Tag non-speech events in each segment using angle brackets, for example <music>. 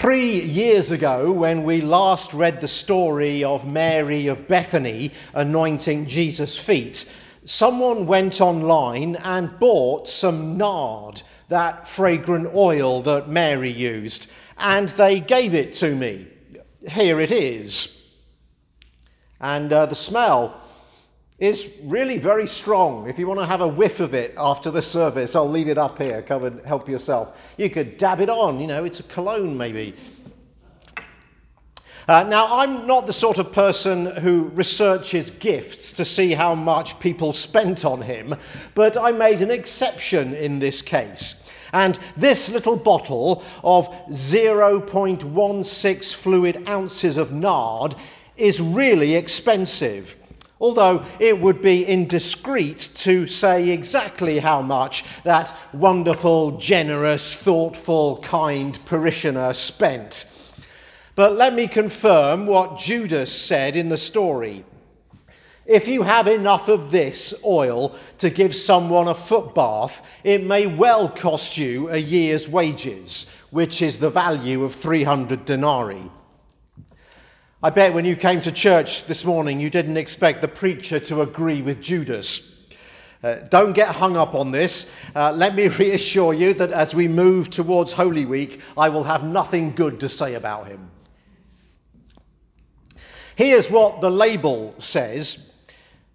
Three years ago, when we last read the story of Mary of Bethany anointing Jesus' feet, someone went online and bought some nard, that fragrant oil that Mary used, and they gave it to me. Here it is. And uh, the smell is really very strong. If you want to have a whiff of it after the service, I'll leave it up here. Come and help yourself. You could dab it on, you know, it's a cologne maybe. Uh, now, I'm not the sort of person who researches gifts to see how much people spent on him, but I made an exception in this case. And this little bottle of 0.16 fluid ounces of nard is really expensive. Although it would be indiscreet to say exactly how much that wonderful, generous, thoughtful, kind parishioner spent. But let me confirm what Judas said in the story. If you have enough of this oil to give someone a foot bath, it may well cost you a year's wages, which is the value of 300 denarii. I bet when you came to church this morning, you didn't expect the preacher to agree with Judas. Uh, don't get hung up on this. Uh, let me <laughs> reassure you that as we move towards Holy Week, I will have nothing good to say about him. Here's what the label says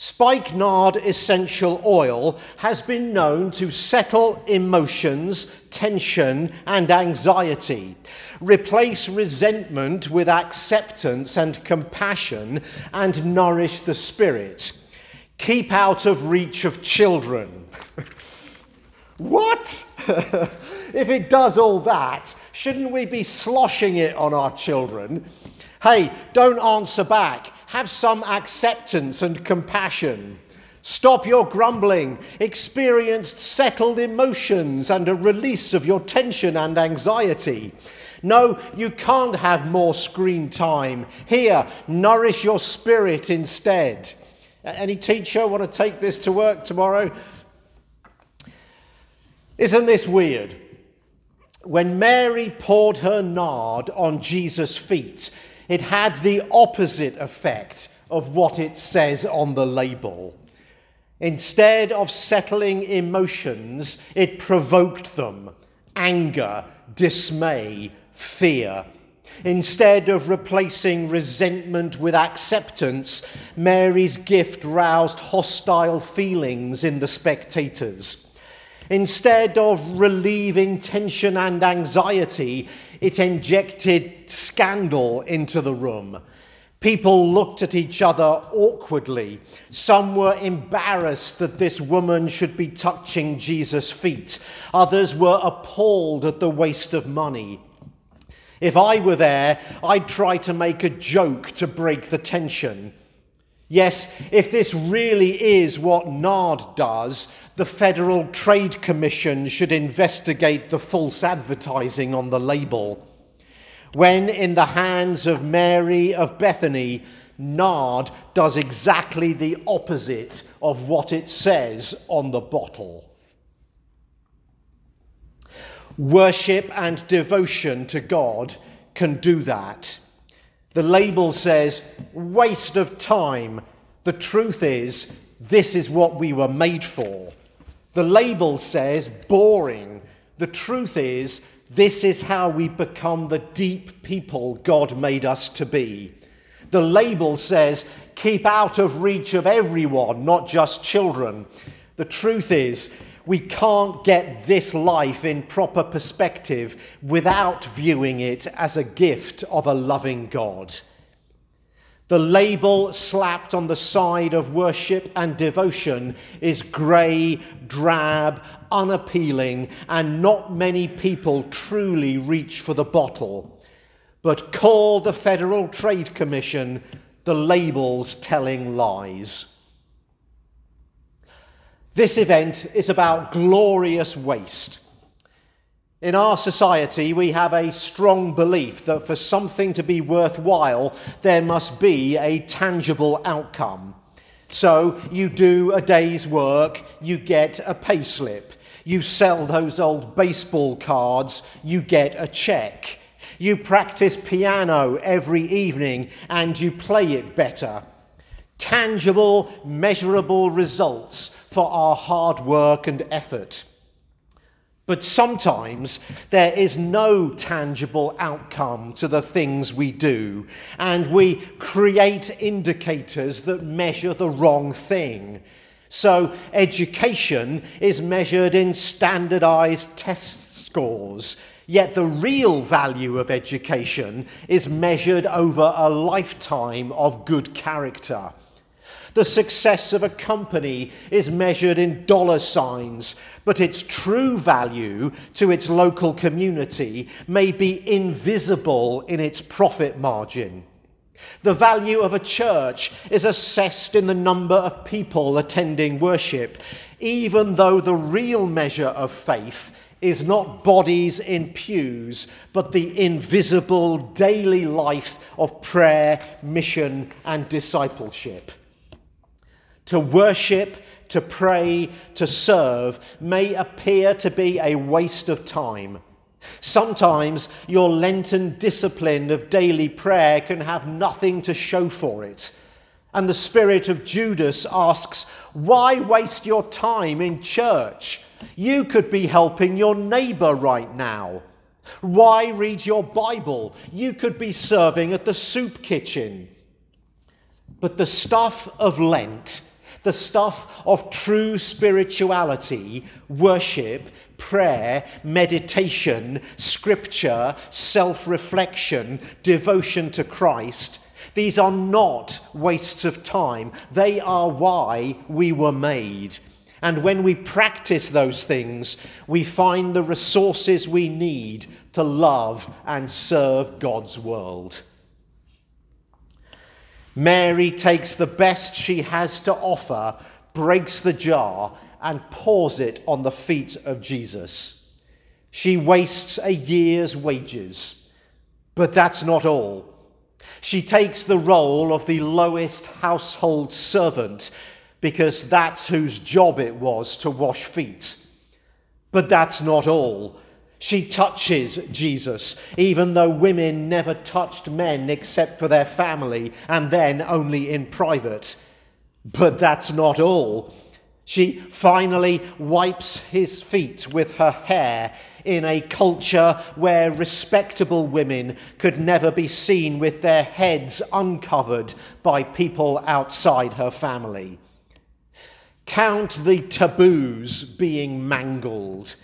Spikenard essential oil has been known to settle emotions, tension, and anxiety, replace resentment with acceptance and compassion, and nourish the spirit. Keep out of reach of children. <laughs> what? <laughs> if it does all that, shouldn't we be sloshing it on our children? Hey, don't answer back. Have some acceptance and compassion. Stop your grumbling. Experience settled emotions and a release of your tension and anxiety. No, you can't have more screen time. Here, nourish your spirit instead. Any teacher want to take this to work tomorrow? Isn't this weird? When Mary poured her nard on Jesus' feet, it had the opposite effect of what it says on the label. Instead of settling emotions, it provoked them anger, dismay, fear. Instead of replacing resentment with acceptance, Mary's gift roused hostile feelings in the spectators. Instead of relieving tension and anxiety, it injected scandal into the room. People looked at each other awkwardly. Some were embarrassed that this woman should be touching Jesus' feet. Others were appalled at the waste of money. If I were there, I'd try to make a joke to break the tension. Yes, if this really is what NARD does, the Federal Trade Commission should investigate the false advertising on the label. When in the hands of Mary of Bethany, NARD does exactly the opposite of what it says on the bottle. Worship and devotion to God can do that. The label says waste of time. The truth is, this is what we were made for. The label says boring. The truth is, this is how we become the deep people God made us to be. The label says keep out of reach of everyone, not just children. The truth is, we can't get this life in proper perspective without viewing it as a gift of a loving God. The label slapped on the side of worship and devotion is grey, drab, unappealing, and not many people truly reach for the bottle. But call the Federal Trade Commission, the label's telling lies. This event is about glorious waste. In our society, we have a strong belief that for something to be worthwhile, there must be a tangible outcome. So you do a day's work, you get a pay slip. You sell those old baseball cards, you get a check. You practice piano every evening and you play it better. Tangible, measurable results for our hard work and effort. But sometimes there is no tangible outcome to the things we do, and we create indicators that measure the wrong thing. So, education is measured in standardized test scores, yet the real value of education is measured over a lifetime of good character. The success of a company is measured in dollar signs, but its true value to its local community may be invisible in its profit margin. The value of a church is assessed in the number of people attending worship, even though the real measure of faith is not bodies in pews, but the invisible daily life of prayer, mission, and discipleship. To worship, to pray, to serve may appear to be a waste of time. Sometimes your Lenten discipline of daily prayer can have nothing to show for it. And the spirit of Judas asks, Why waste your time in church? You could be helping your neighbor right now. Why read your Bible? You could be serving at the soup kitchen. But the stuff of Lent the stuff of true spirituality, worship, prayer, meditation, scripture, self reflection, devotion to Christ. These are not wastes of time. They are why we were made. And when we practice those things, we find the resources we need to love and serve God's world. Mary takes the best she has to offer, breaks the jar, and pours it on the feet of Jesus. She wastes a year's wages. But that's not all. She takes the role of the lowest household servant because that's whose job it was to wash feet. But that's not all. She touches Jesus, even though women never touched men except for their family and then only in private. But that's not all. She finally wipes his feet with her hair in a culture where respectable women could never be seen with their heads uncovered by people outside her family. Count the taboos being mangled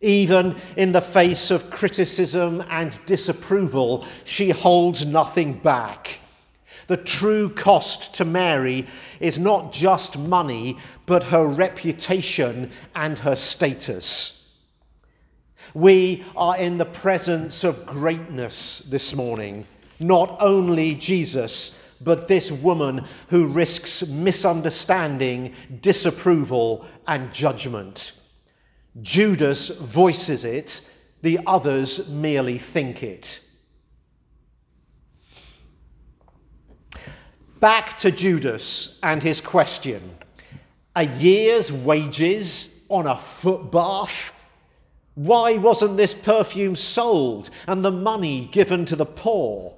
even in the face of criticism and disapproval, she holds nothing back. The true cost to Mary is not just money, but her reputation and her status. We are in the presence of greatness this morning, not only Jesus, but this woman who risks misunderstanding, disapproval, and judgment. Judas voices it, the others merely think it. Back to Judas and his question a year's wages on a foot bath? Why wasn't this perfume sold and the money given to the poor?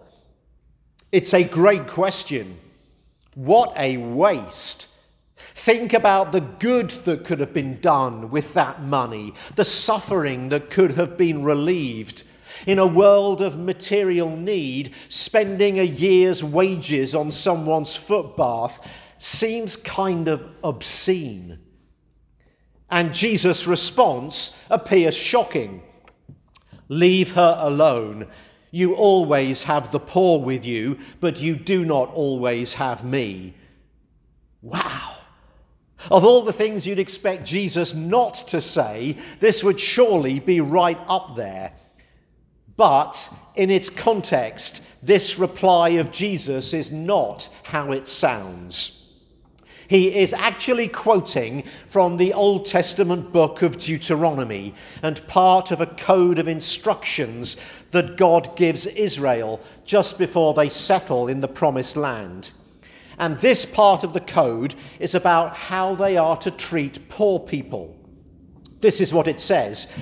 It's a great question. What a waste. Think about the good that could have been done with that money, the suffering that could have been relieved. In a world of material need, spending a year's wages on someone's foot bath seems kind of obscene. And Jesus' response appears shocking Leave her alone. You always have the poor with you, but you do not always have me. Wow. Of all the things you'd expect Jesus not to say, this would surely be right up there. But in its context, this reply of Jesus is not how it sounds. He is actually quoting from the Old Testament book of Deuteronomy and part of a code of instructions that God gives Israel just before they settle in the promised land. And this part of the code is about how they are to treat poor people. This is what it says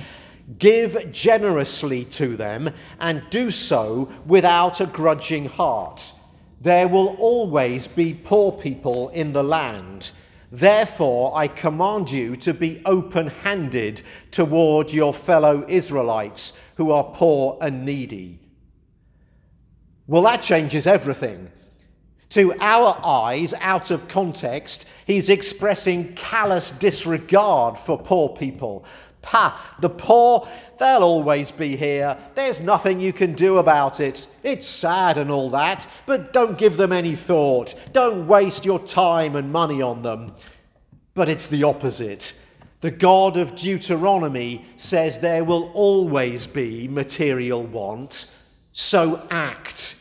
Give generously to them and do so without a grudging heart. There will always be poor people in the land. Therefore, I command you to be open handed toward your fellow Israelites who are poor and needy. Well, that changes everything. To our eyes, out of context, he's expressing callous disregard for poor people. Pa, the poor, they'll always be here. There's nothing you can do about it. It's sad and all that, but don't give them any thought. Don't waste your time and money on them. But it's the opposite. The God of Deuteronomy says there will always be material want, so act.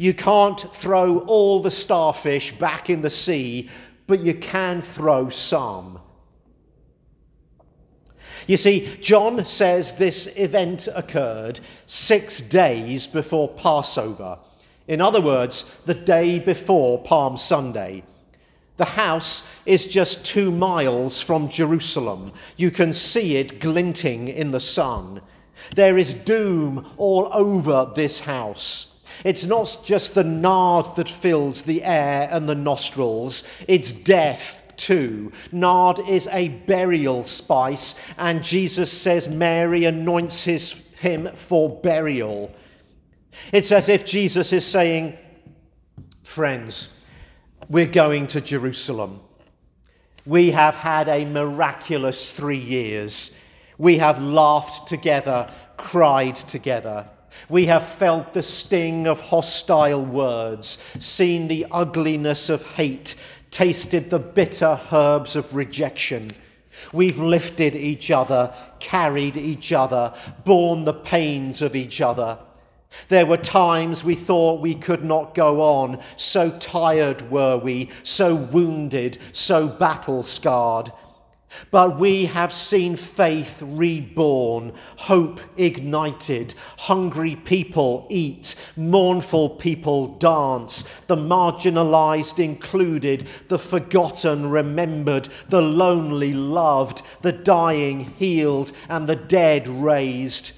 You can't throw all the starfish back in the sea, but you can throw some. You see, John says this event occurred six days before Passover. In other words, the day before Palm Sunday. The house is just two miles from Jerusalem. You can see it glinting in the sun. There is doom all over this house. It's not just the nard that fills the air and the nostrils, it's death too. Nard is a burial spice, and Jesus says Mary anoints his, him for burial. It's as if Jesus is saying, Friends, we're going to Jerusalem. We have had a miraculous three years. We have laughed together, cried together. We have felt the sting of hostile words, seen the ugliness of hate, tasted the bitter herbs of rejection. We've lifted each other, carried each other, borne the pains of each other. There were times we thought we could not go on, so tired were we, so wounded, so battle scarred. But we have seen faith reborn, hope ignited, hungry people eat, mournful people dance, the marginalized included, the forgotten remembered, the lonely loved, the dying healed, and the dead raised.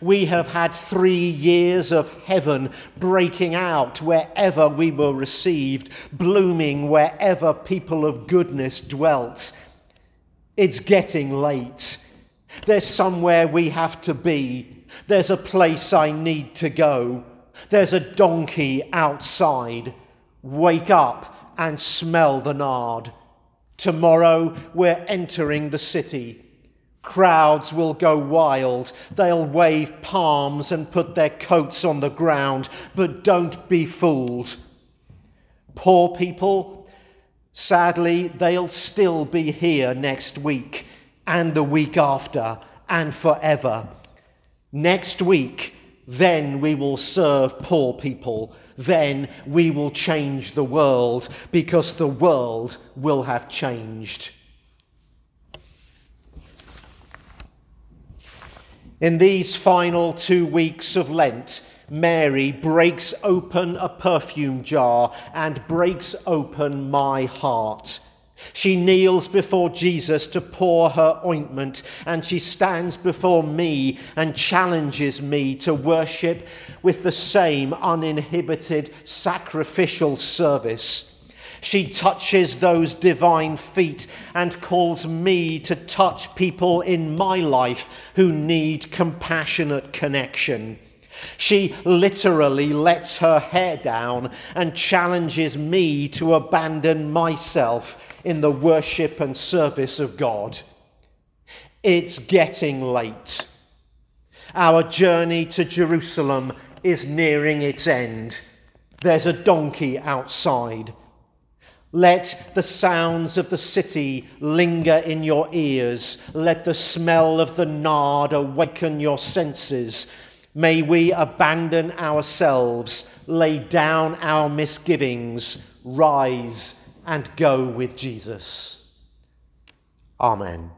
We have had three years of heaven breaking out wherever we were received, blooming wherever people of goodness dwelt. It's getting late. There's somewhere we have to be. There's a place I need to go. There's a donkey outside. Wake up and smell the nard. Tomorrow we're entering the city. Crowds will go wild. They'll wave palms and put their coats on the ground, but don't be fooled. Poor people Sadly, they'll still be here next week and the week after and forever. Next week, then we will serve poor people. Then we will change the world because the world will have changed. In these final two weeks of Lent, Mary breaks open a perfume jar and breaks open my heart. She kneels before Jesus to pour her ointment, and she stands before me and challenges me to worship with the same uninhibited sacrificial service. She touches those divine feet and calls me to touch people in my life who need compassionate connection. She literally lets her hair down and challenges me to abandon myself in the worship and service of God. It's getting late. Our journey to Jerusalem is nearing its end. There's a donkey outside. Let the sounds of the city linger in your ears. Let the smell of the nard awaken your senses. May we abandon ourselves, lay down our misgivings, rise and go with Jesus. Amen.